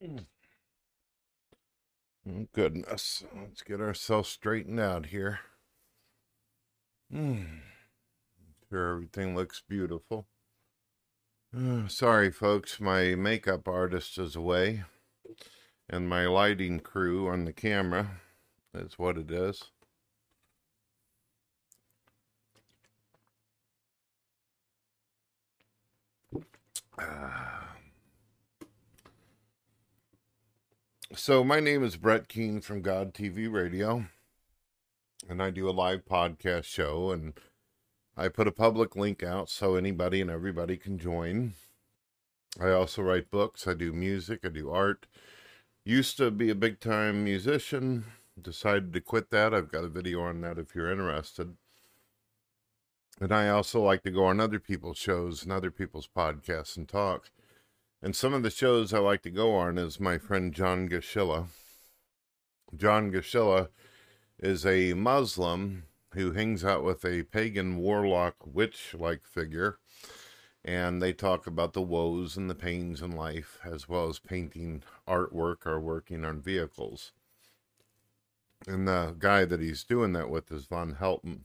Oh, goodness. Let's get ourselves straightened out here. Mm. Sure, everything looks beautiful. Uh, sorry, folks. My makeup artist is away, and my lighting crew on the camera is what it is. Uh, So, my name is Brett Keane from God TV Radio, and I do a live podcast show, and I put a public link out so anybody and everybody can join. I also write books, I do music, I do art. Used to be a big time musician, decided to quit that. I've got a video on that if you're interested. And I also like to go on other people's shows and other people's podcasts and talk. And some of the shows I like to go on is my friend John Gashilla. John Gashilla is a Muslim who hangs out with a pagan warlock witch like figure. And they talk about the woes and the pains in life, as well as painting artwork or working on vehicles. And the guy that he's doing that with is Von Helton.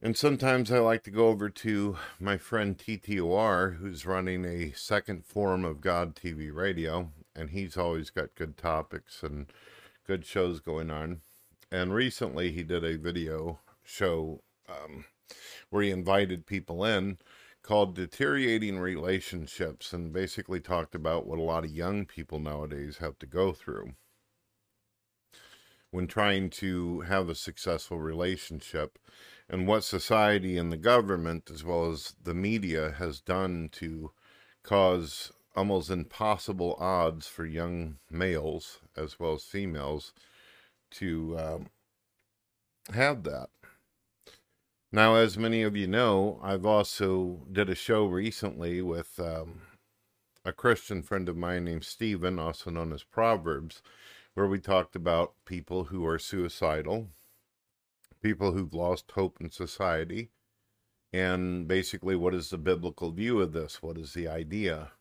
And sometimes I like to go over to my friend TTOR, who's running a second form of God TV radio, and he's always got good topics and good shows going on. And recently he did a video show um, where he invited people in called Deteriorating Relationships and basically talked about what a lot of young people nowadays have to go through when trying to have a successful relationship and what society and the government, as well as the media, has done to cause almost impossible odds for young males as well as females to um, have that. Now, as many of you know, I've also did a show recently with um, a Christian friend of mine named Stephen, also known as Proverbs, where we talked about people who are suicidal people who've lost hope in society. And basically, what is the biblical view of this? What is the idea?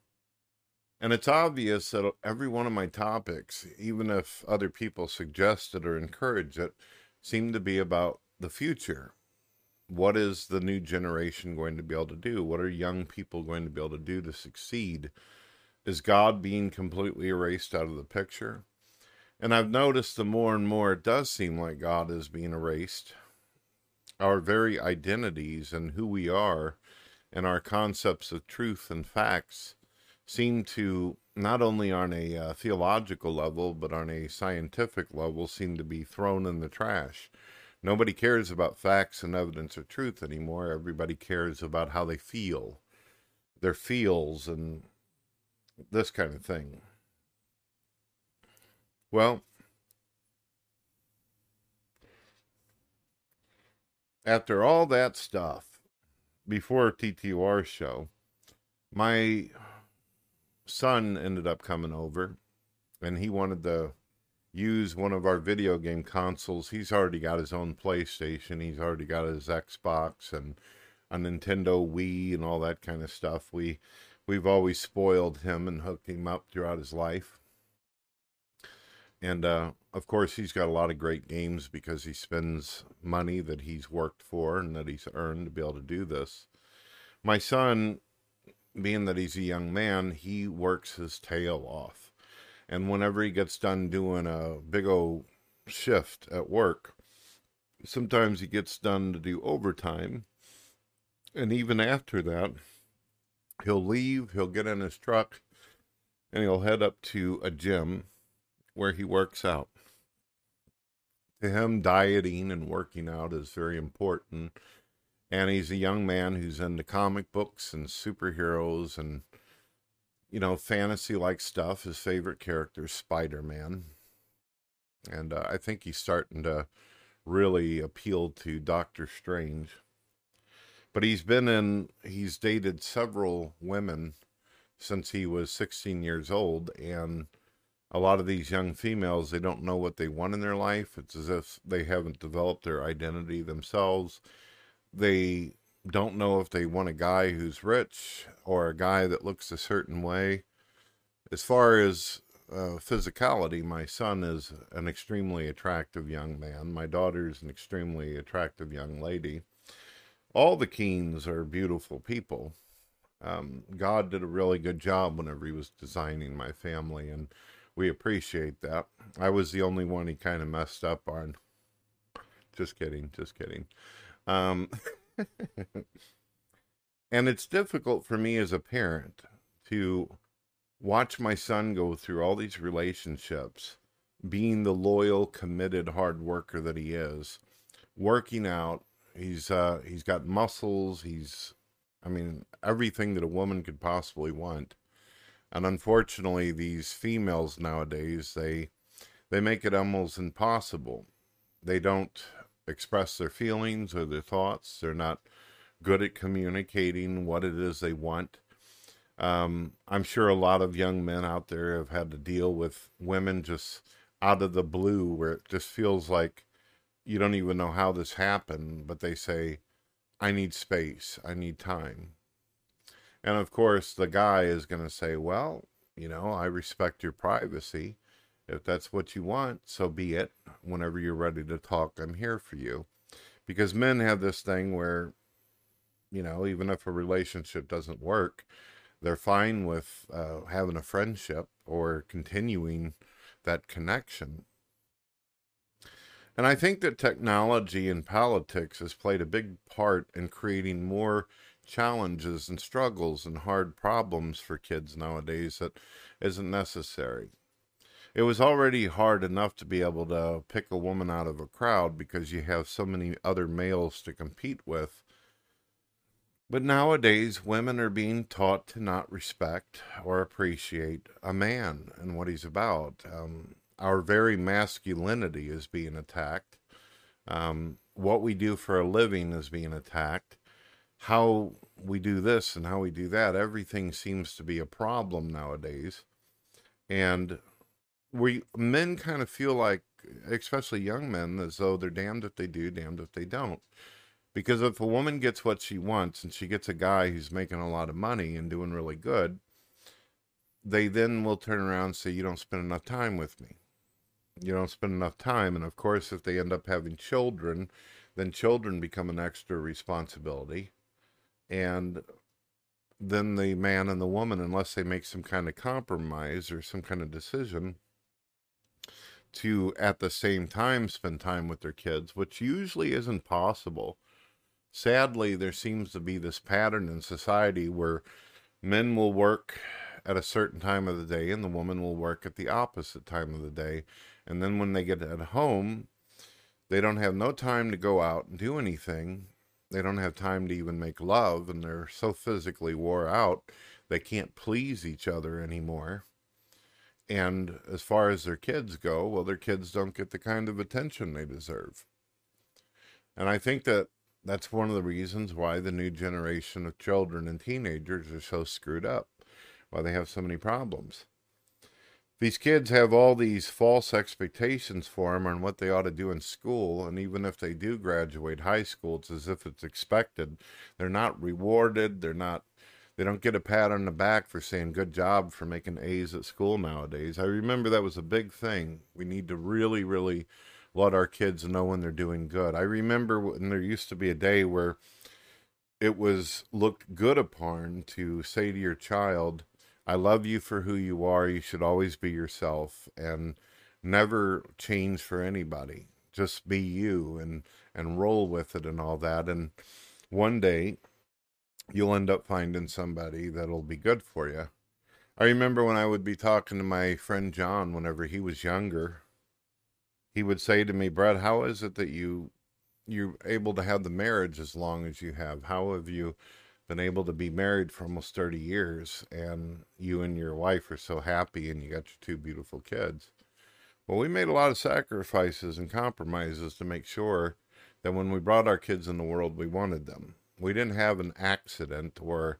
And it's obvious that every one of my topics, even if other people suggest it or encourage it, seem to be about the future. What is the new generation going to be able to do? What are young people going to be able to do to succeed? Is God being completely erased out of the picture? And I've noticed the more and more it does seem like God is being erased. Our very identities and who we are and our concepts of truth and facts seem to, not only on a uh, theological level, but on a scientific level, seem to be thrown in the trash. Nobody cares about facts and evidence of truth anymore. Everybody cares about how they feel, their feels, and this kind of thing. Well, after all that stuff, before TTR show, my son ended up coming over and he wanted to use one of our video game consoles. He's already got his own PlayStation, he's already got his Xbox and a Nintendo Wii and all that kind of stuff. We we've always spoiled him and hooked him up throughout his life. And uh, of course, he's got a lot of great games because he spends money that he's worked for and that he's earned to be able to do this. My son, being that he's a young man, he works his tail off. And whenever he gets done doing a big old shift at work, sometimes he gets done to do overtime. And even after that, he'll leave, he'll get in his truck, and he'll head up to a gym where he works out. To him, dieting and working out is very important. And he's a young man who's into comic books and superheroes and, you know, fantasy like stuff. His favorite character is Spider Man. And uh, I think he's starting to really appeal to Doctor Strange. But he's been in, he's dated several women since he was 16 years old. And a lot of these young females they don't know what they want in their life it's as if they haven't developed their identity themselves they don't know if they want a guy who's rich or a guy that looks a certain way as far as uh, physicality, my son is an extremely attractive young man. My daughter is an extremely attractive young lady. All the Keanes are beautiful people. Um, God did a really good job whenever He was designing my family, and we appreciate that. I was the only one He kind of messed up on. Just kidding, just kidding. Um, and it's difficult for me as a parent to watch my son go through all these relationships, being the loyal, committed, hard worker that he is, working out. He's uh, he's got muscles. He's, I mean, everything that a woman could possibly want. And unfortunately, these females nowadays they they make it almost impossible. They don't express their feelings or their thoughts. They're not good at communicating what it is they want. Um, I'm sure a lot of young men out there have had to deal with women just out of the blue where it just feels like you don't even know how this happened, but they say, I need space, I need time. And of course, the guy is going to say, Well, you know, I respect your privacy. If that's what you want, so be it. Whenever you're ready to talk, I'm here for you. Because men have this thing where, you know, even if a relationship doesn't work, they're fine with uh, having a friendship or continuing that connection. And I think that technology and politics has played a big part in creating more challenges and struggles and hard problems for kids nowadays that isn't necessary. It was already hard enough to be able to pick a woman out of a crowd because you have so many other males to compete with but nowadays, women are being taught to not respect or appreciate a man and what he's about. Um, our very masculinity is being attacked. Um, what we do for a living is being attacked. How we do this and how we do that, everything seems to be a problem nowadays. And we men kind of feel like, especially young men, as though they're damned if they do, damned if they don't. Because if a woman gets what she wants and she gets a guy who's making a lot of money and doing really good, they then will turn around and say, You don't spend enough time with me. You don't spend enough time. And of course, if they end up having children, then children become an extra responsibility. And then the man and the woman, unless they make some kind of compromise or some kind of decision to at the same time spend time with their kids, which usually isn't possible sadly, there seems to be this pattern in society where men will work at a certain time of the day and the woman will work at the opposite time of the day. And then when they get at home, they don't have no time to go out and do anything. They don't have time to even make love, and they're so physically wore out, they can't please each other anymore. And as far as their kids go, well, their kids don't get the kind of attention they deserve. And I think that that's one of the reasons why the new generation of children and teenagers are so screwed up, why they have so many problems. These kids have all these false expectations for them on what they ought to do in school, and even if they do graduate high school, it's as if it's expected. They're not rewarded. They're not. They don't get a pat on the back for saying good job for making A's at school nowadays. I remember that was a big thing. We need to really, really let our kids know when they're doing good. I remember when there used to be a day where it was looked good upon to say to your child, I love you for who you are. You should always be yourself and never change for anybody. Just be you and and roll with it and all that. And one day you'll end up finding somebody that'll be good for you. I remember when I would be talking to my friend John whenever he was younger he would say to me, Brett, how is it that you you're able to have the marriage as long as you have? How have you been able to be married for almost 30 years and you and your wife are so happy and you got your two beautiful kids? Well, we made a lot of sacrifices and compromises to make sure that when we brought our kids in the world, we wanted them. We didn't have an accident or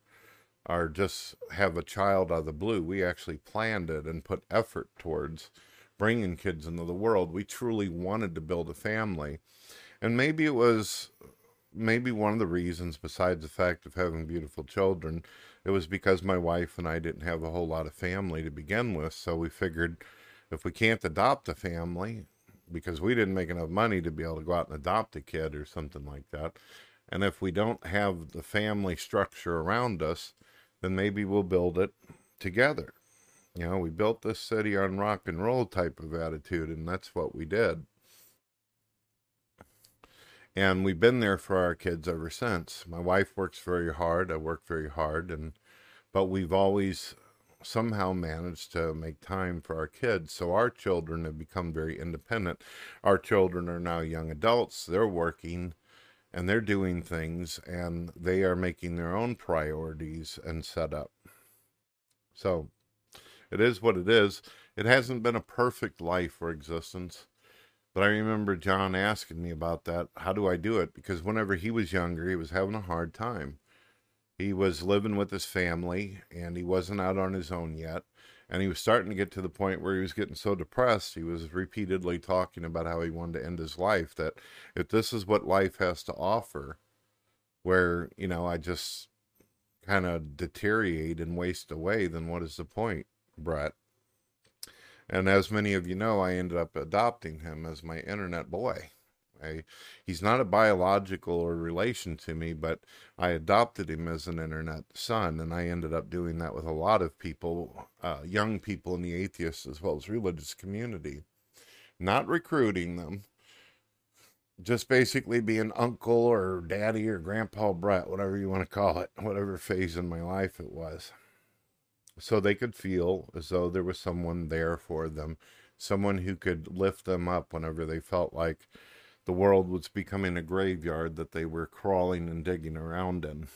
or just have a child out of the blue. We actually planned it and put effort towards bringing kids into the world. We truly wanted to build a family. And maybe it was maybe one of the reasons, besides the fact of having beautiful children, it was because my wife and I didn't have a whole lot of family to begin with. So we figured if we can't adopt a family, because we didn't make enough money to be able to go out and adopt a kid or something like that, and if we don't have the family structure around us, then maybe we'll build it together. You know, we built this city on rock and roll type of attitude, and that's what we did. And we've been there for our kids ever since. My wife works very hard. I work very hard, and but we've always somehow managed to make time for our kids. So our children have become very independent. Our children are now young adults. They're working and they're doing things and they are making their own priorities and set up. So it is what it is. It hasn't been a perfect life or existence. But I remember John asking me about that. How do I do it? Because whenever he was younger, he was having a hard time. He was living with his family and he wasn't out on his own yet. And he was starting to get to the point where he was getting so depressed. He was repeatedly talking about how he wanted to end his life. That if this is what life has to offer, where, you know, I just kind of deteriorate and waste away, then what is the point, Brett? And as many of you know, I ended up adopting him as my internet boy. I, he's not a biological or relation to me, but I adopted him as an internet son, and I ended up doing that with a lot of people, uh, young people in the atheist as well as religious community. Not recruiting them, just basically being uncle or daddy or grandpa Brett, whatever you want to call it, whatever phase in my life it was. So they could feel as though there was someone there for them, someone who could lift them up whenever they felt like the world was becoming a graveyard that they were crawling and digging around in.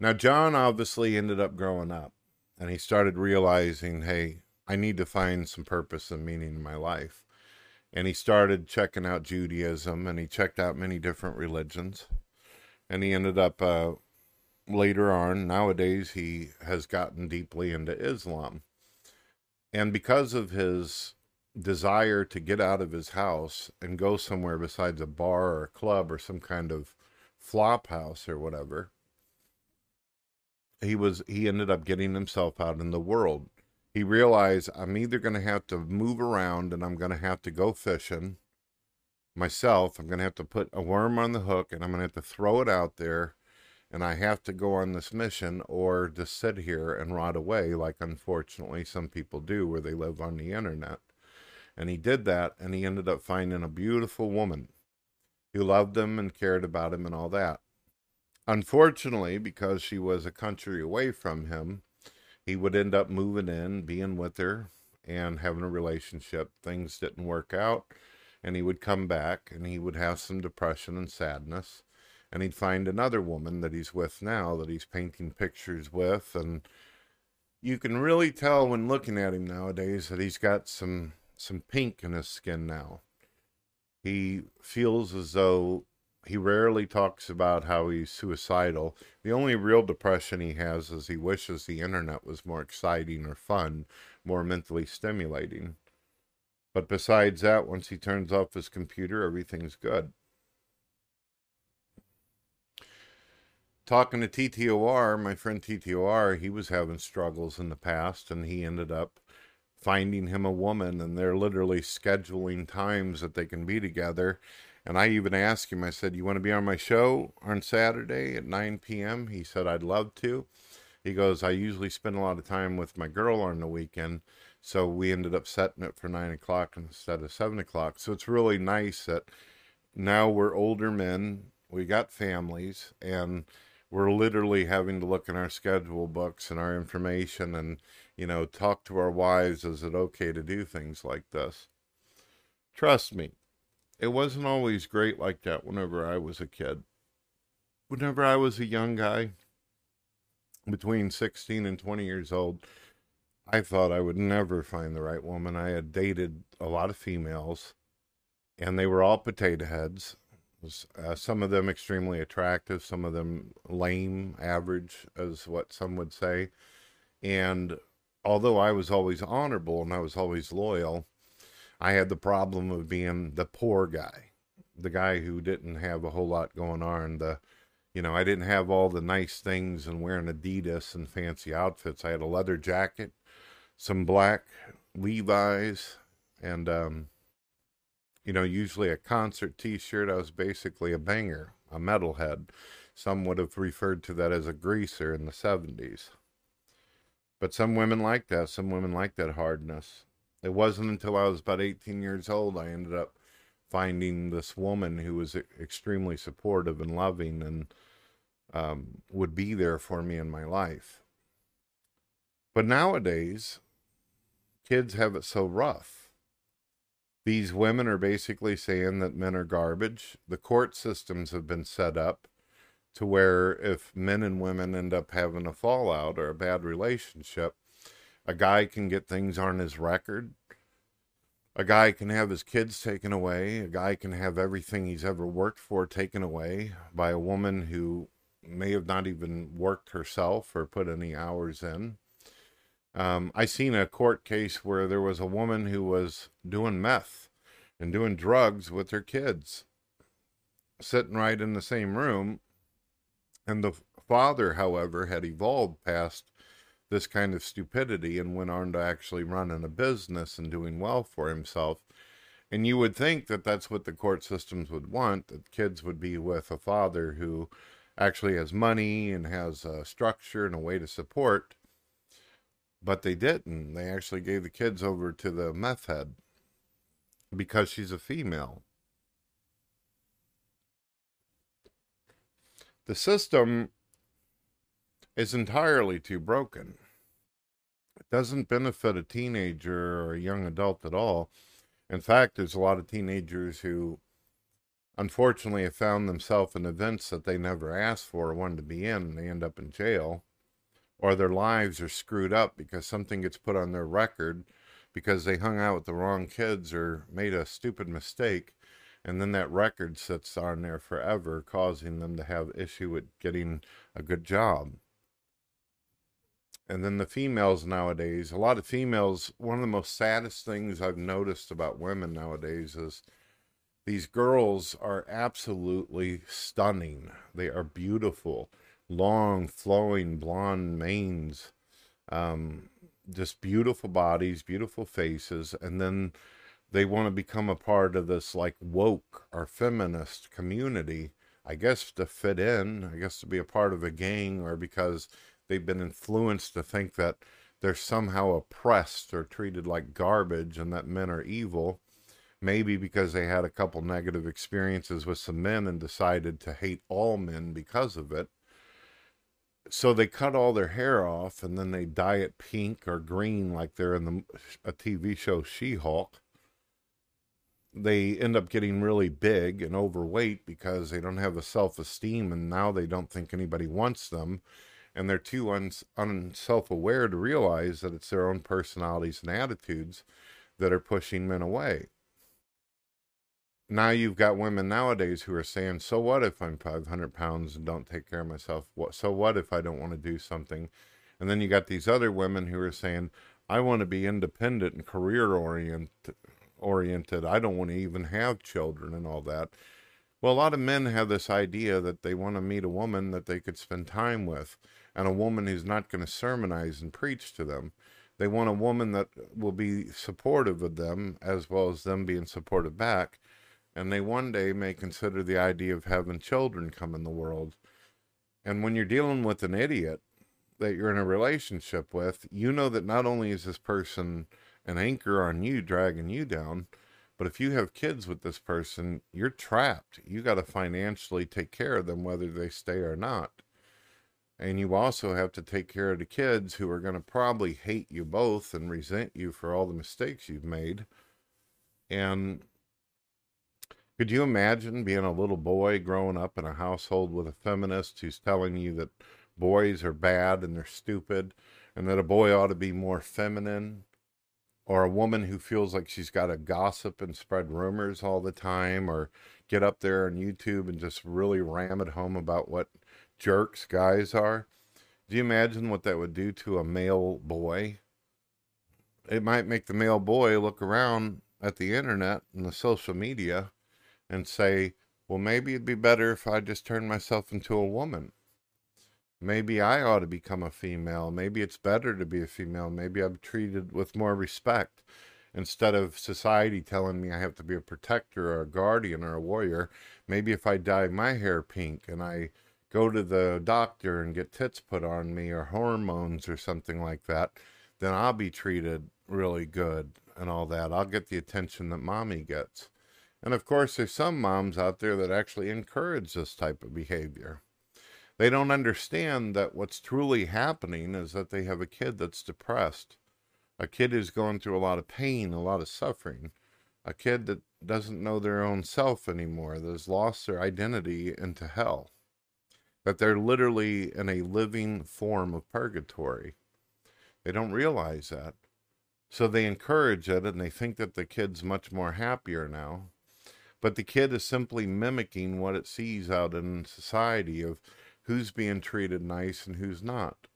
Now, John obviously ended up growing up and he started realizing, hey, I need to find some purpose and meaning in my life. And he started checking out Judaism and he checked out many different religions. And he ended up uh, later on, nowadays, he has gotten deeply into Islam. And because of his desire to get out of his house and go somewhere besides a bar or a club or some kind of flop house or whatever he was he ended up getting himself out in the world he realized i'm either going to have to move around and i'm going to have to go fishing myself i'm going to have to put a worm on the hook and i'm going to have to throw it out there and i have to go on this mission or just sit here and rot away like unfortunately some people do where they live on the internet and he did that, and he ended up finding a beautiful woman who loved him and cared about him and all that. Unfortunately, because she was a country away from him, he would end up moving in, being with her, and having a relationship. Things didn't work out, and he would come back and he would have some depression and sadness. And he'd find another woman that he's with now that he's painting pictures with. And you can really tell when looking at him nowadays that he's got some some pink in his skin now. He feels as though he rarely talks about how he's suicidal. The only real depression he has is he wishes the internet was more exciting or fun, more mentally stimulating. But besides that, once he turns off his computer, everything's good. Talking to TTOR, my friend TTOR, he was having struggles in the past and he ended up finding him a woman and they're literally scheduling times that they can be together. And I even asked him, I said, You want to be on my show on Saturday at 9 p.m.? He said, I'd love to. He goes, I usually spend a lot of time with my girl on the weekend. So we ended up setting it for 9 o'clock instead of 7 o'clock. So it's really nice that now we're older men, we got families, and we're literally having to look in our schedule books and our information and you know, talk to our wives. Is it okay to do things like this? Trust me, it wasn't always great like that whenever I was a kid. Whenever I was a young guy, between 16 and 20 years old, I thought I would never find the right woman. I had dated a lot of females, and they were all potato heads. Uh, some of them extremely attractive, some of them lame, average, as what some would say. And although I was always honorable and I was always loyal, I had the problem of being the poor guy the guy who didn't have a whole lot going on. The, you know, I didn't have all the nice things and wearing Adidas and fancy outfits. I had a leather jacket, some black Levi's, and um, you know, usually a concert T-shirt. I was basically a banger, a metalhead. Some would have referred to that as a greaser in the '70s. But some women like that. Some women like that hardness. It wasn't until I was about 18 years old I ended up finding this woman who was extremely supportive and loving and um, would be there for me in my life. But nowadays, kids have it so rough. These women are basically saying that men are garbage. The court systems have been set up to where if men and women end up having a fallout or a bad relationship, a guy can get things on his record a guy can have his kids taken away. A guy can have everything he's ever worked for taken away by a woman who may have not even worked herself or put any hours in. Um, I seen a court case where there was a woman who was doing meth and doing drugs with her kids, sitting right in the same room. And the father, however, had evolved past this kind of stupidity and went on to actually running a business and doing well for himself. And you would think that that's what the court systems would want, that kids would be with a father who actually has money and has a structure and a way to support. But they didn't. They actually gave the kids over to the meth head because she's a female. The system is entirely too broken. It doesn't benefit a teenager or a young adult at all. In fact, there's a lot of teenagers who unfortunately have found themselves in events that they never asked for or wanted to be in, and they end up in jail. Or their lives are screwed up because something gets put on their record because they hung out with the wrong kids or made a stupid mistake and then that record sits on there forever causing them to have issue with getting a good job and then the females nowadays, a lot of females, one of the most saddest things I've noticed about women nowadays is these girls are absolutely stunning. They are beautiful, long, flowing blonde manes, um, just beautiful bodies, beautiful faces, and then they want to become a part of this like woke or feminist community. I guess to fit in, I guess to be a part of a gang, or because they've been influenced to think that they're somehow oppressed or treated like garbage and that men are evil. Maybe because they had a couple negative experiences with some men and decided to hate all men because of it. So they cut all their hair off and then they dye it pink or green like they're in the a TV show She-Hulk. They end up getting really big and overweight because they don't have the self-esteem and now they don't think anybody wants them and they're too un- unself-aware to realize that it's their own personalities and attitudes that are pushing men away. Now you've got women nowadays who are saying, "So what if I'm 500 pounds and don't take care of myself? What? So what if I don't want to do something?" And then you got these other women who are saying, "I want to be independent and career oriented. Oriented. I don't want to even have children and all that." Well, a lot of men have this idea that they want to meet a woman that they could spend time with and a woman who's not going to sermonize and preach to them. They want a woman that will be supportive of them as well as them being supportive back. And they one day may consider the idea of having children come in the world. And when you're dealing with an idiot that you're in a relationship with, you know that not only is this person an anchor on you, dragging you down, but if you have kids with this person, you're trapped. You got to financially take care of them, whether they stay or not. And you also have to take care of the kids who are going to probably hate you both and resent you for all the mistakes you've made. And could you imagine being a little boy growing up in a household with a feminist who's telling you that boys are bad and they're stupid and that a boy ought to be more feminine? Or a woman who feels like she's got to gossip and spread rumors all the time or get up there on YouTube and just really ram it home about what jerks guys are. Do you imagine what that would do to a male boy? It might make the male boy look around at the internet and the social media and say, well, maybe it'd be better if I just turned myself into a woman. Maybe I ought to become a female. Maybe it's better to be a female. Maybe I'm treated with more respect. Instead of society telling me I have to be a protector or a guardian or a warrior, maybe if I dye my hair pink and I go to the doctor and get tits put on me or hormones or something like that, then I'll be treated really good and all that. I'll get the attention that mommy gets. And of course, there's some moms out there that actually encourage this type of behavior. They don't understand that what's truly happening is that they have a kid that's depressed, a kid who's going through a lot of pain, a lot of suffering, a kid that doesn't know their own self anymore, that has lost their identity into hell, that they're literally in a living form of purgatory. They don't realize that. So they encourage it and they think that the kid's much more happier now. But the kid is simply mimicking what it sees out in society of who's being treated nice and who's not.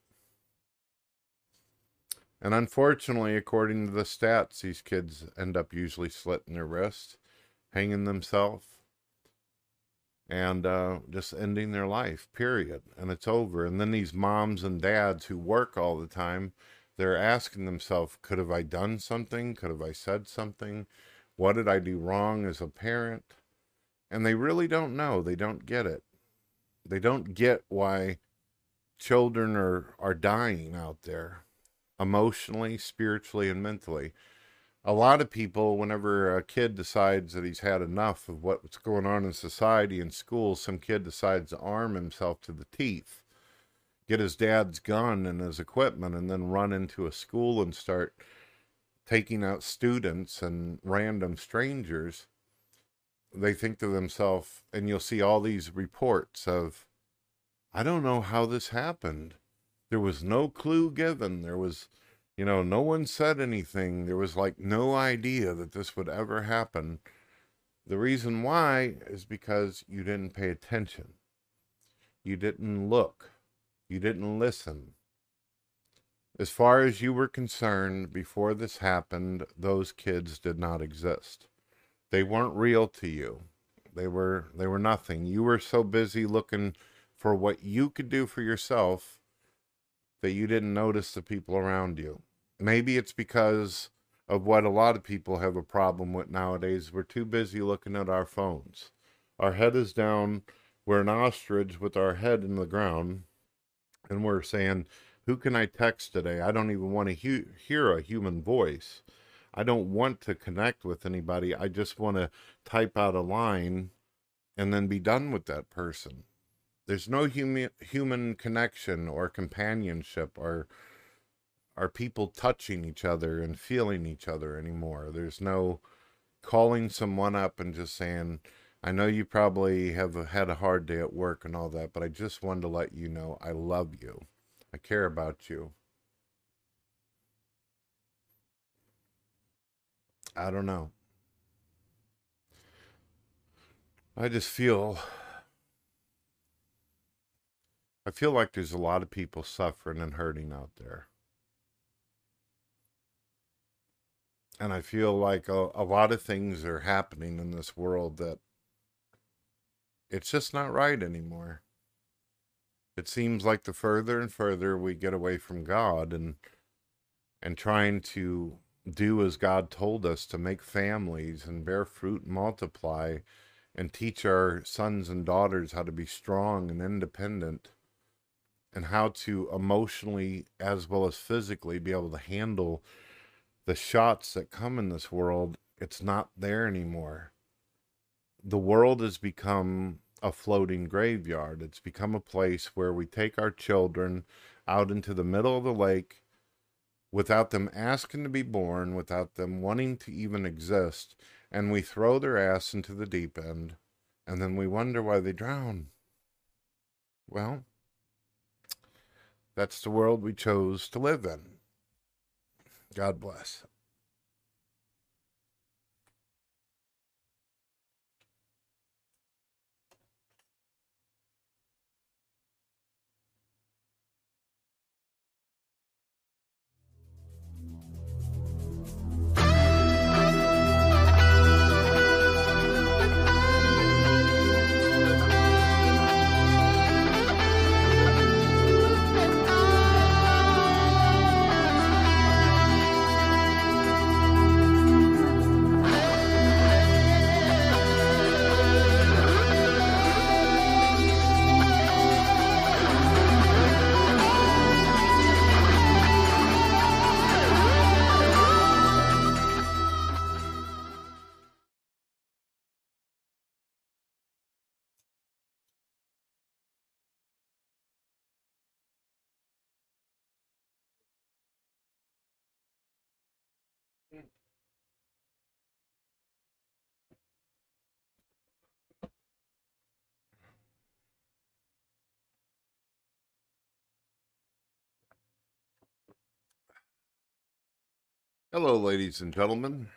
And unfortunately, according to the stats, these kids end up usually slitting their wrists, hanging themselves, and uh, just ending their life, period. And it's over. And then these moms and dads who work all the time, they're asking themselves, could have I done something? Could have I said something? What did I do wrong as a parent? And they really don't know. They don't get it. They don't get why children are, are dying out there emotionally, spiritually, and mentally. A lot of people, whenever a kid decides that he's had enough of what's going on in society and school, some kid decides to arm himself to the teeth, get his dad's gun and his equipment, and then run into a school and start taking out students and random strangers, they think to themselves, and you'll see all these reports of, I don't know how this happened. There was no clue given. There was, you know, no one said anything. There was like no idea that this would ever happen. The reason why is because you didn't pay attention. You didn't look. You didn't listen. As far as you were concerned, before this happened, those kids did not exist. They weren't real to you. They were they were nothing. You were so busy looking for what you could do for yourself that you didn't notice the people around you. Maybe it's because of what a lot of people have a problem with nowadays. We're too busy looking at our phones. Our head is down. We're an ostrich with our head in the ground, and we're saying, who can I text today? I don't even want to he- hear a human voice. I don't want to connect with anybody. I just want to type out a line and then be done with that person. There's no human human connection or companionship or are people touching each other and feeling each other anymore. There's no calling someone up and just saying, I know you probably have had a hard day at work and all that, but I just wanted to let you know I love you. I care about you. I don't know. I just feel I feel like there's a lot of people suffering and hurting out there. And I feel like a, a lot of things are happening in this world that it's just not right anymore. It seems like the further and further we get away from God and and trying to do as God told us to make families and bear fruit and multiply and teach our sons and daughters how to be strong and independent and how to emotionally as well as physically be able to handle the shots that come in this world, it's not there anymore. The world has become a floating graveyard. It's become a place where we take our children out into the middle of the lake without them asking to be born, without them wanting to even exist, and we throw their ass into the deep end, and then we wonder why they drown. Well, that's the world we chose to live in. God bless. Hello, ladies and gentlemen.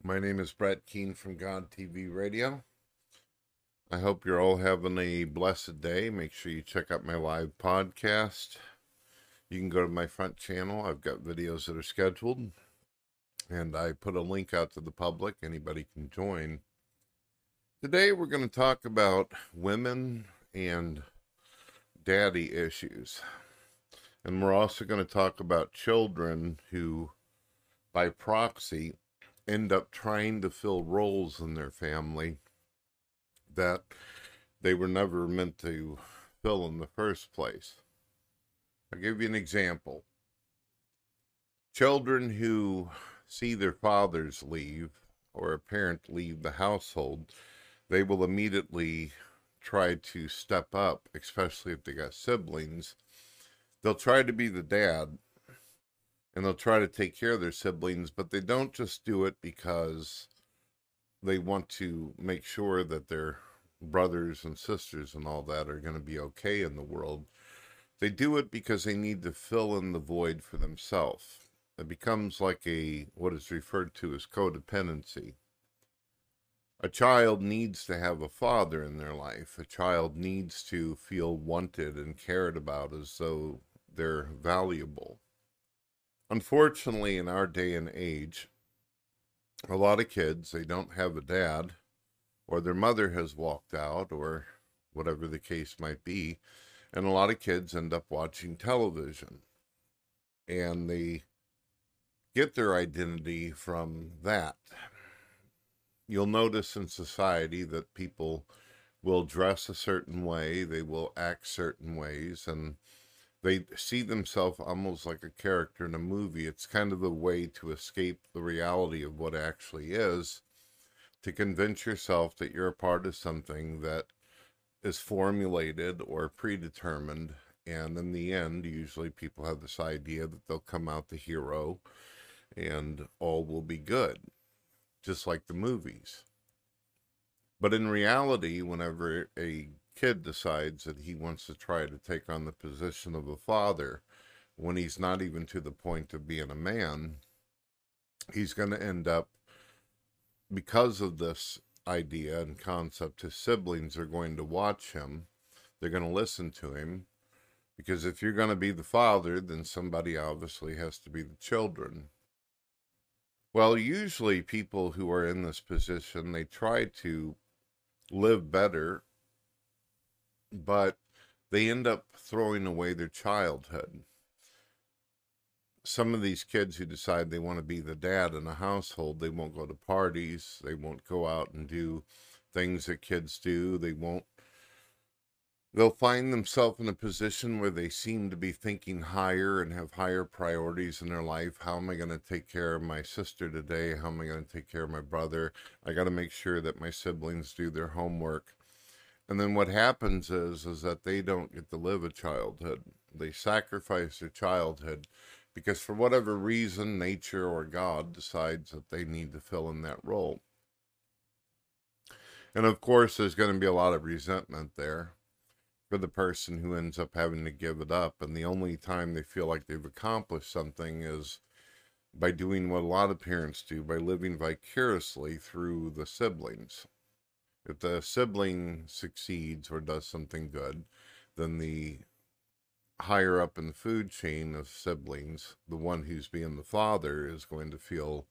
My name is Brett Keane from God TV Radio. I hope you're all having a blessed day. Make sure you check out my live podcast. You can go to my front channel. I've got videos that are scheduled, and I put a link out to the public. Anybody can join. Today, we're going to talk about women and daddy issues. And we're also going to talk about children who by proxy end up trying to fill roles in their family that they were never meant to fill in the first place. I'll give you an example. Children who see their fathers leave or a parent leave the household, they will immediately try to step up, especially if they got siblings. They'll try to be the dad and they'll try to take care of their siblings, but they don't just do it because they want to make sure that their brothers and sisters and all that are going to be okay in the world. They do it because they need to fill in the void for themselves. It becomes like a what is referred to as codependency. A child needs to have a father in their life. A child needs to feel wanted and cared about as though they're valuable unfortunately, in our day and age, a lot of kids, they don't have a dad, or their mother has walked out, or whatever the case might be. And a lot of kids end up watching television. And they get their identity from that. You'll notice in society that people will dress a certain way, they will act certain ways, and they see themselves almost like a character in a movie. It's kind of the way to escape the reality of what actually is, to convince yourself that you're a part of something that is formulated or predetermined. And in the end, usually people have this idea that they'll come out the hero and all will be good, just like the movies. But in reality, whenever a kid decides that he wants to try to take on the position of a father when he's not even to the point of being a man, he's going to end up, because of this idea and concept, his siblings are going to watch him. They're going to listen to him. Because if you're going to be the father, then somebody obviously has to be the children. Well, usually people who are in this position, they try to live better but they end up throwing away their childhood. Some of these kids who decide they want to be the dad in a household, they won't go to parties, they won't go out and do things that kids do, they won't they'll find themselves in a position where they seem to be thinking higher and have higher priorities in their life. How am I going to take care of my sister today? How am I going to take care of my brother? I got to make sure that my siblings do their homework. And then what happens is is that they don't get to live a childhood. They sacrifice their childhood because for whatever reason, nature or God decides that they need to fill in that role. And of course, there's going to be a lot of resentment there for the person who ends up having to give it up. And the only time they feel like they've accomplished something is by doing what a lot of parents do, by living vicariously through the siblings. If the sibling succeeds or does something good, then the higher up in the food chain of siblings, the one who's being the father is going to feel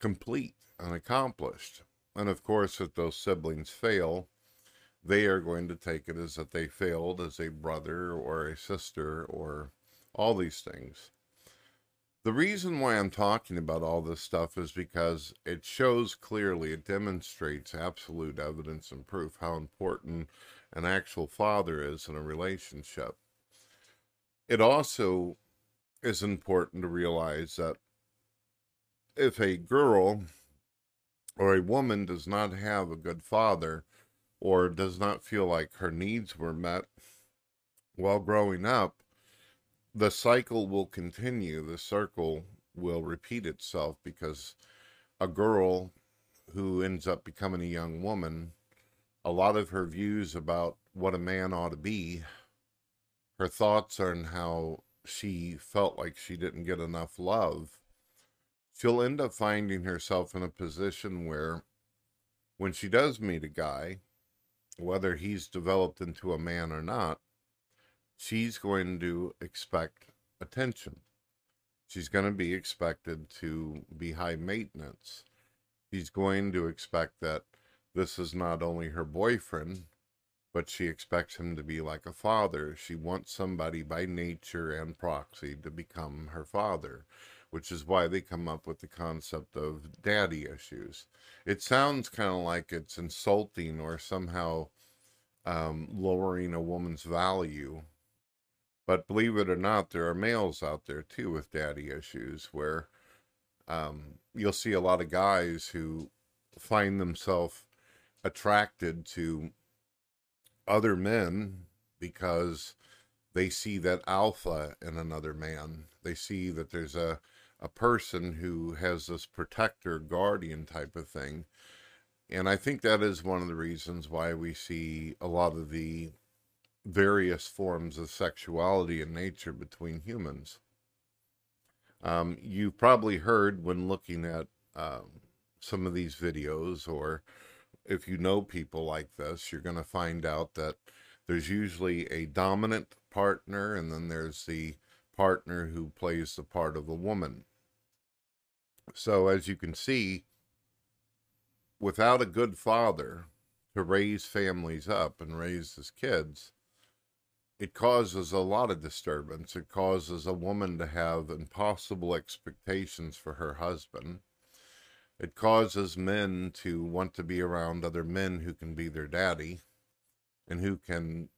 complete and accomplished. And of course, if those siblings fail, they are going to take it as that they failed as a brother or a sister or all these things. The reason why I'm talking about all this stuff is because it shows clearly, it demonstrates absolute evidence and proof how important an actual father is in a relationship. It also is important to realize that if a girl or a woman does not have a good father or does not feel like her needs were met while growing up, the cycle will continue. The circle will repeat itself because a girl who ends up becoming a young woman, a lot of her views about what a man ought to be, her thoughts on how she felt like she didn't get enough love, she'll end up finding herself in a position where when she does meet a guy, whether he's developed into a man or not, she's going to expect attention. She's going to be expected to be high maintenance. She's going to expect that this is not only her boyfriend, but she expects him to be like a father. She wants somebody by nature and proxy to become her father, which is why they come up with the concept of daddy issues. It sounds kind of like it's insulting or somehow um, lowering a woman's value. But believe it or not, there are males out there too with daddy issues where um, you'll see a lot of guys who find themselves attracted to other men because they see that alpha in another man. They see that there's a, a person who has this protector, guardian type of thing. And I think that is one of the reasons why we see a lot of the various forms of sexuality and nature between humans. Um, you probably heard when looking at um, some of these videos or if you know people like this, you're going to find out that there's usually a dominant partner and then there's the partner who plays the part of the woman. So, as you can see, without a good father to raise families up and raise his kids, it causes a lot of disturbance. It causes a woman to have impossible expectations for her husband. It causes men to want to be around other men who can be their daddy and who can,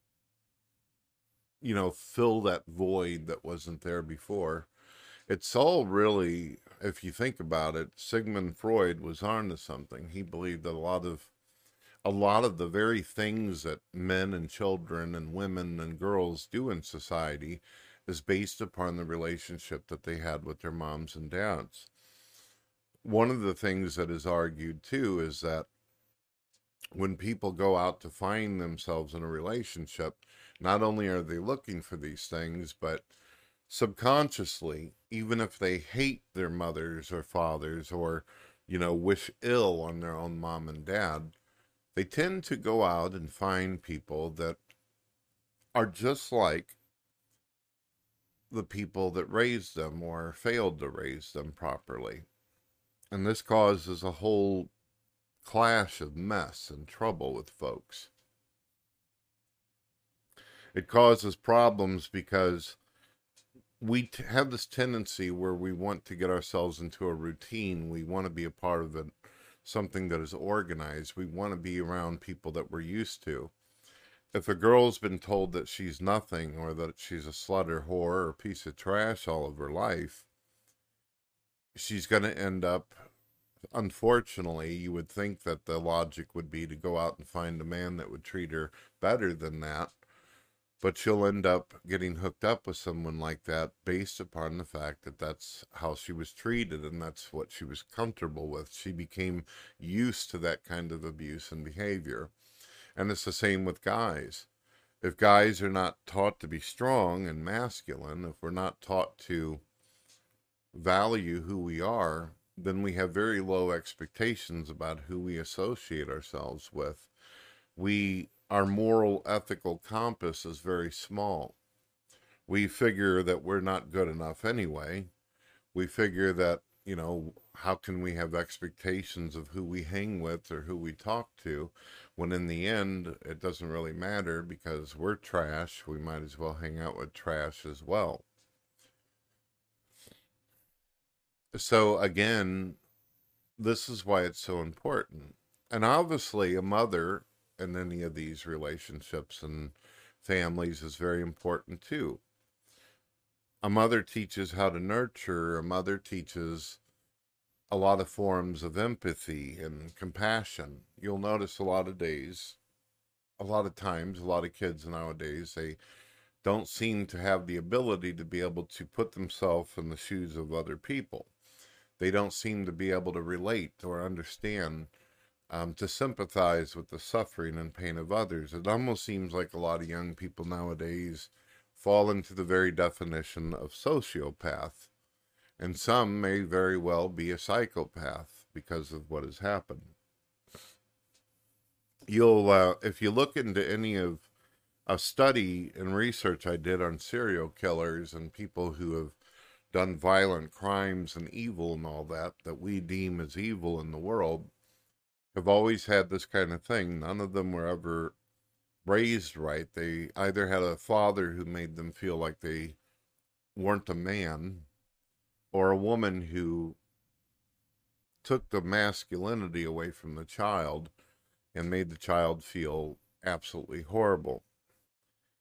you know, fill that void that wasn't there before. It's all really, if you think about it, Sigmund Freud was onto something. He believed that a lot of a lot of the very things that men and children and women and girls do in society is based upon the relationship that they had with their moms and dads. One of the things that is argued too is that when people go out to find themselves in a relationship, not only are they looking for these things, but subconsciously, even if they hate their mothers or fathers or, you know, wish ill on their own mom and dad, they tend to go out and find people that are just like the people that raised them or failed to raise them properly. And this causes a whole clash of mess and trouble with folks. It causes problems because we t- have this tendency where we want to get ourselves into a routine. We want to be a part of it, something that is organized. We want to be around people that we're used to. If a girl's been told that she's nothing or that she's a slut or whore or piece of trash all of her life, she's going to end up unfortunately you would think that the logic would be to go out and find a man that would treat her better than that but she'll end up getting hooked up with someone like that based upon the fact that that's how she was treated and that's what she was comfortable with. She became used to that kind of abuse and behavior. And it's the same with guys. If guys are not taught to be strong and masculine if we're not taught to value who we are, then we have very low expectations about who we associate ourselves with. We our moral ethical compass is very small. We figure that we're not good enough anyway. We figure that, you know, how can we have expectations of who we hang with or who we talk to when in the end it doesn't really matter because we're trash. We might as well hang out with trash as well. So again, this is why it's so important. And obviously, a mother in any of these relationships and families is very important too. A mother teaches how to nurture, a mother teaches a lot of forms of empathy and compassion. You'll notice a lot of days, a lot of times, a lot of kids nowadays, they don't seem to have the ability to be able to put themselves in the shoes of other people they don't seem to be able to relate or understand, um, to sympathize with the suffering and pain of others. It almost seems like a lot of young people nowadays fall into the very definition of sociopath. And some may very well be a psychopath because of what has happened. You'll, uh, if you look into any of a study and research I did on serial killers and people who have done violent crimes and evil and all that, that we deem as evil in the world, have always had this kind of thing. None of them were ever raised right. They either had a father who made them feel like they weren't a man, or a woman who took the masculinity away from the child and made the child feel absolutely horrible.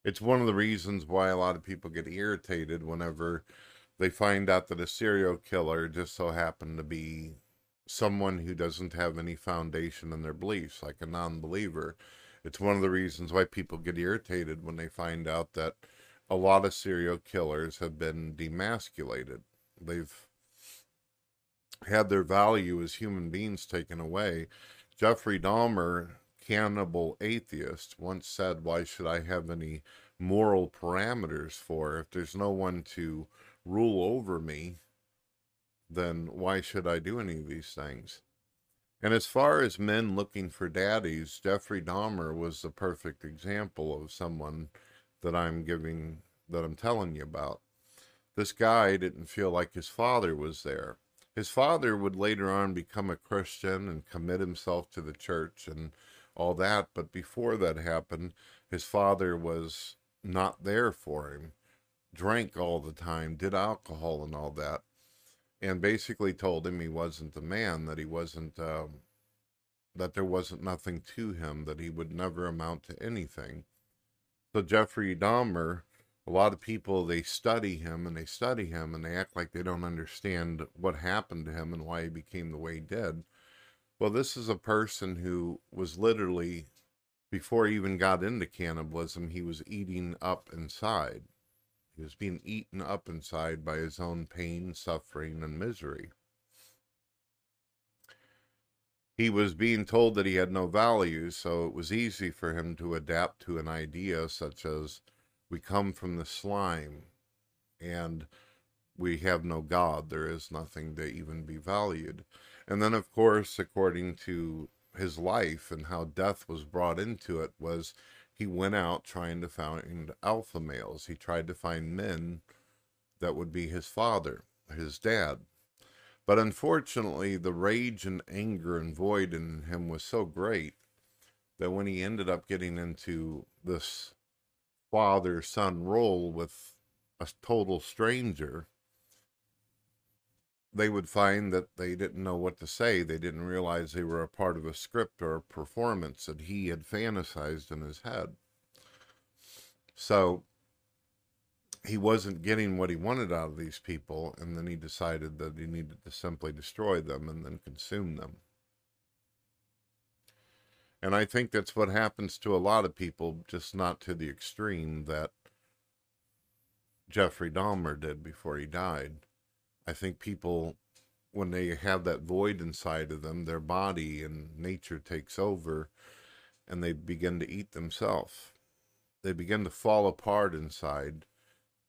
It's one of the reasons why a lot of people get irritated whenever they find out that a serial killer just so happened to be someone who doesn't have any foundation in their beliefs, like a non believer. It's one of the reasons why people get irritated when they find out that a lot of serial killers have been demasculated. They've had their value as human beings taken away. Jeffrey Dahmer, cannibal atheist, once said, Why should I have any moral parameters for if there's no one to rule over me? Then why should I do any of these things? And as far as men looking for daddies, Jeffrey Dahmer was the perfect example of someone that I'm giving, that I'm telling you about. This guy didn't feel like his father was there. His father would later on become a Christian and commit himself to the church and all that, but before that happened, his father was not there for him, drank all the time, did alcohol and all that and basically told him he wasn't the man, that he wasn't, um, that there wasn't nothing to him, that he would never amount to anything. So Jeffrey Dahmer, a lot of people they study him and they study him and they act like they don't understand what happened to him and why he became the way he did. Well, this is a person who was literally before he even got into cannibalism, he was eating up inside. He was being eaten up inside by his own pain, suffering, and misery. He was being told that he had no value, so it was easy for him to adapt to an idea such as we come from the slime and we have no God. There is nothing to even be valued. And then, of course, according to his life and how death was brought into it, was he went out trying to find alpha males. He tried to find men that would be his father, his dad. But unfortunately, the rage and anger and void in him was so great that when he ended up getting into this father son role with a total stranger, they would find that they didn't know what to say. They didn't realize they were a part of a script or a performance that he had fantasized in his head. So he wasn't getting what he wanted out of these people, and then he decided that he needed to simply destroy them and then consume them. And I think that's what happens to a lot of people, just not to the extreme that Jeffrey Dahmer did before he died. I think people, when they have that void inside of them, their body and nature takes over and they begin to eat themselves. They begin to fall apart inside.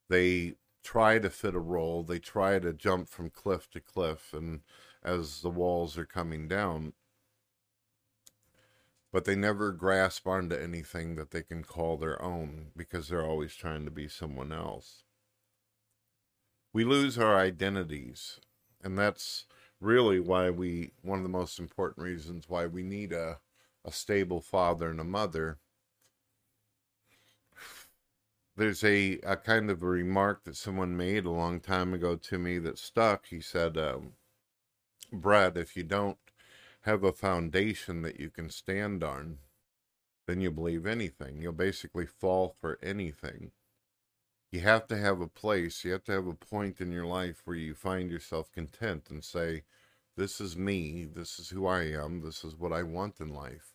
They try to fit a role. They try to jump from cliff to cliff, and as the walls are coming down, but they never grasp onto anything that they can call their own because they're always trying to be someone else we lose our identities. And that's really why we, one of the most important reasons why we need a, a stable father and a mother. There's a, a kind of a remark that someone made a long time ago to me that stuck. He said, um, Brett, if you don't have a foundation that you can stand on, then you believe anything. You'll basically fall for anything you have to have a place, you have to have a point in your life where you find yourself content and say, This is me, this is who I am, this is what I want in life.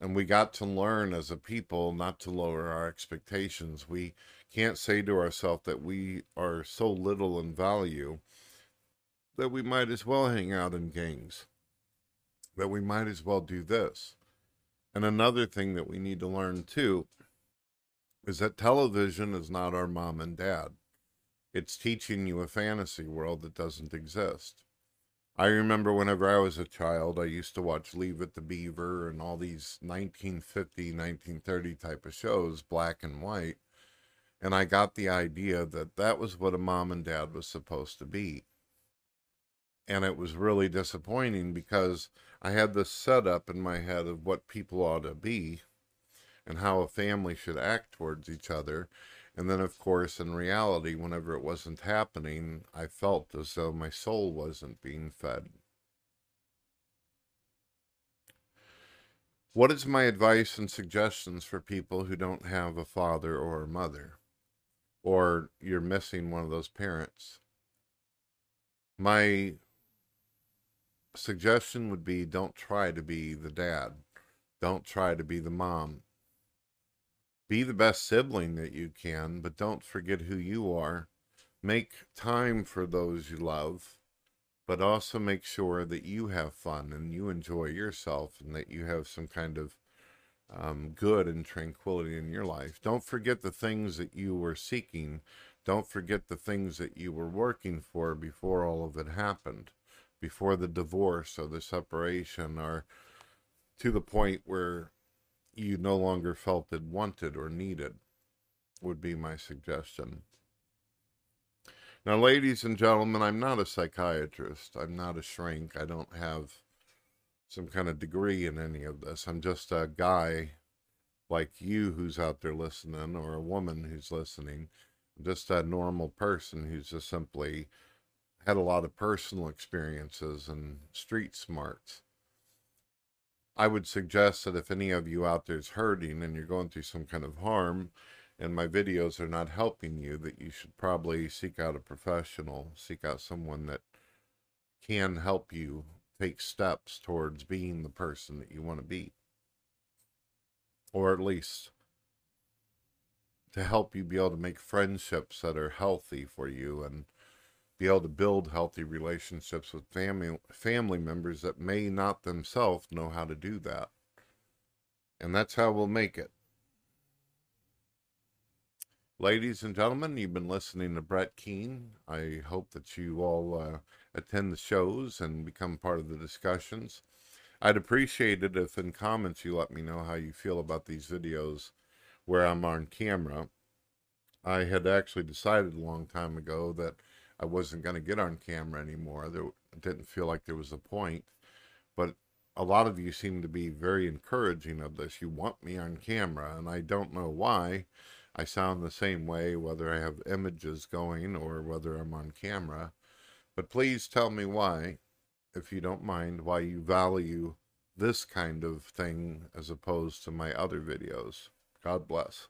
And we got to learn as a people not to lower our expectations. We can't say to ourselves that we are so little in value that we might as well hang out in gangs, that we might as well do this. And another thing that we need to learn too is that television is not our mom and dad. It's teaching you a fantasy world that doesn't exist. I remember whenever I was a child, I used to watch Leave It to Beaver and all these 1950, 1930 type of shows, black and white. And I got the idea that that was what a mom and dad was supposed to be. And it was really disappointing because I had this setup in my head of what people ought to be and how a family should act towards each other. And then, of course, in reality, whenever it wasn't happening, I felt as though my soul wasn't being fed. What is my advice and suggestions for people who don't have a father or a mother? Or you're missing one of those parents? My suggestion would be don't try to be the dad. Don't try to be the mom be the best sibling that you can, but don't forget who you are. Make time for those you love, but also make sure that you have fun and you enjoy yourself and that you have some kind of um, good and tranquility in your life. Don't forget the things that you were seeking. Don't forget the things that you were working for before all of it happened, before the divorce or the separation, or to the point where you no longer felt it wanted or needed, would be my suggestion. Now, ladies and gentlemen, I'm not a psychiatrist. I'm not a shrink. I don't have some kind of degree in any of this. I'm just a guy like you who's out there listening, or a woman who's listening, just a normal person who's just simply had a lot of personal experiences and street smarts. I would suggest that if any of you out there is hurting and you're going through some kind of harm and my videos are not helping you, that you should probably seek out a professional, seek out someone that can help you take steps towards being the person that you want to be. Or at least to help you be able to make friendships that are healthy for you and be able to build healthy relationships with family family members that may not themselves know how to do that. And that's how we'll make it. Ladies and gentlemen, you've been listening to Brett Keane. I hope that you all uh, attend the shows and become part of the discussions. I'd appreciate it if in comments you let me know how you feel about these videos where I'm on camera. I had actually decided a long time ago that I wasn't going to get on camera anymore. There didn't feel like there was a point. But a lot of you seem to be very encouraging of this. You want me on camera, and I don't know why. I sound the same way whether I have images going or whether I'm on camera. But please tell me why, if you don't mind, why you value this kind of thing as opposed to my other videos. God bless.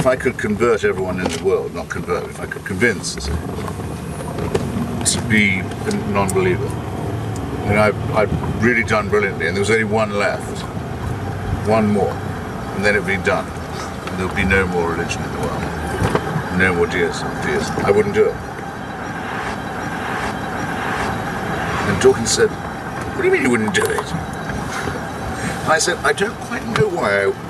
If I could convert everyone in the world, not convert, if I could convince to be a non-believer, and I've, I've really done brilliantly, and there was only one left, one more, and then it'd be done. And there'd be no more religion in the world, no more deism. deism. I wouldn't do it. And Dawkins said, "What do you mean you wouldn't do it?" I said, "I don't quite know why I wouldn't do it."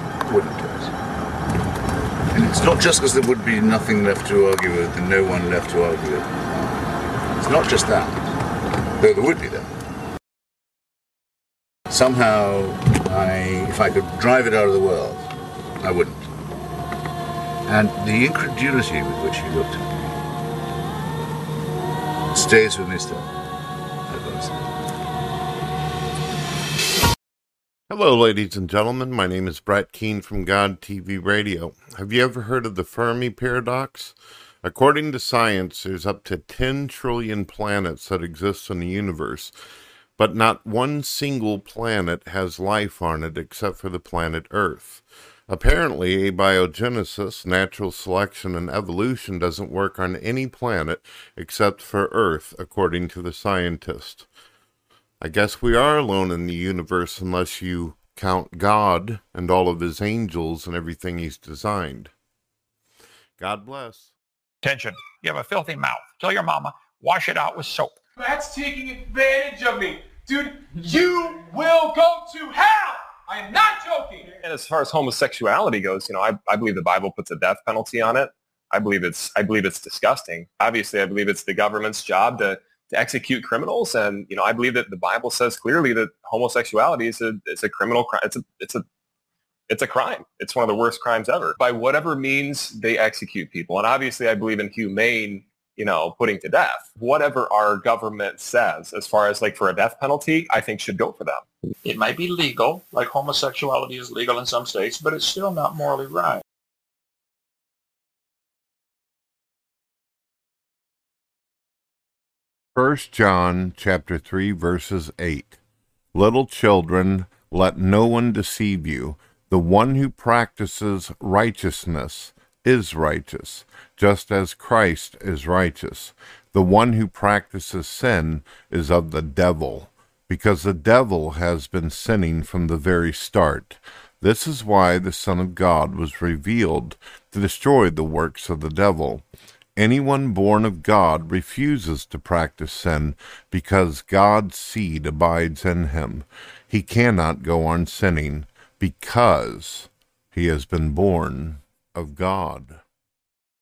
It's not just because there would be nothing left to argue with and no one left to argue with. It's not just that, though there would be that. Somehow, I, if I could drive it out of the world, I wouldn't. And the incredulity with which he looked at me stays with me still. Hello, ladies and gentlemen. My name is Brett Keane from God TV Radio. Have you ever heard of the Fermi paradox? According to science, there's up to 10 trillion planets that exist in the universe, but not one single planet has life on it except for the planet Earth. Apparently, abiogenesis, natural selection, and evolution doesn't work on any planet except for Earth, according to the scientist. I guess we are alone in the universe unless you count God and all of his angels and everything he's designed. God bless. Attention. You have a filthy mouth. Tell your mama, wash it out with soap. That's taking advantage of me. Dude, you will go to hell. I am not joking. And as far as homosexuality goes, you know, I, I believe the Bible puts a death penalty on it. I believe it's I believe it's disgusting. Obviously, I believe it's the government's job to to execute criminals, and you know, I believe that the Bible says clearly that homosexuality is a is a criminal crime. It's a it's a it's a crime. It's one of the worst crimes ever. By whatever means they execute people, and obviously, I believe in humane you know, putting to death. Whatever our government says, as far as like for a death penalty, I think should go for them. It might be legal, like homosexuality is legal in some states, but it's still not morally right. First John chapter 3 verses 8 Little children let no one deceive you. The one who practices righteousness is righteous just as Christ is righteous. The one who practices sin is of the devil because the devil has been sinning from the very start. This is why the son of God was revealed to destroy the works of the devil Anyone born of God refuses to practice sin because God's seed abides in him. He cannot go on sinning because he has been born of God.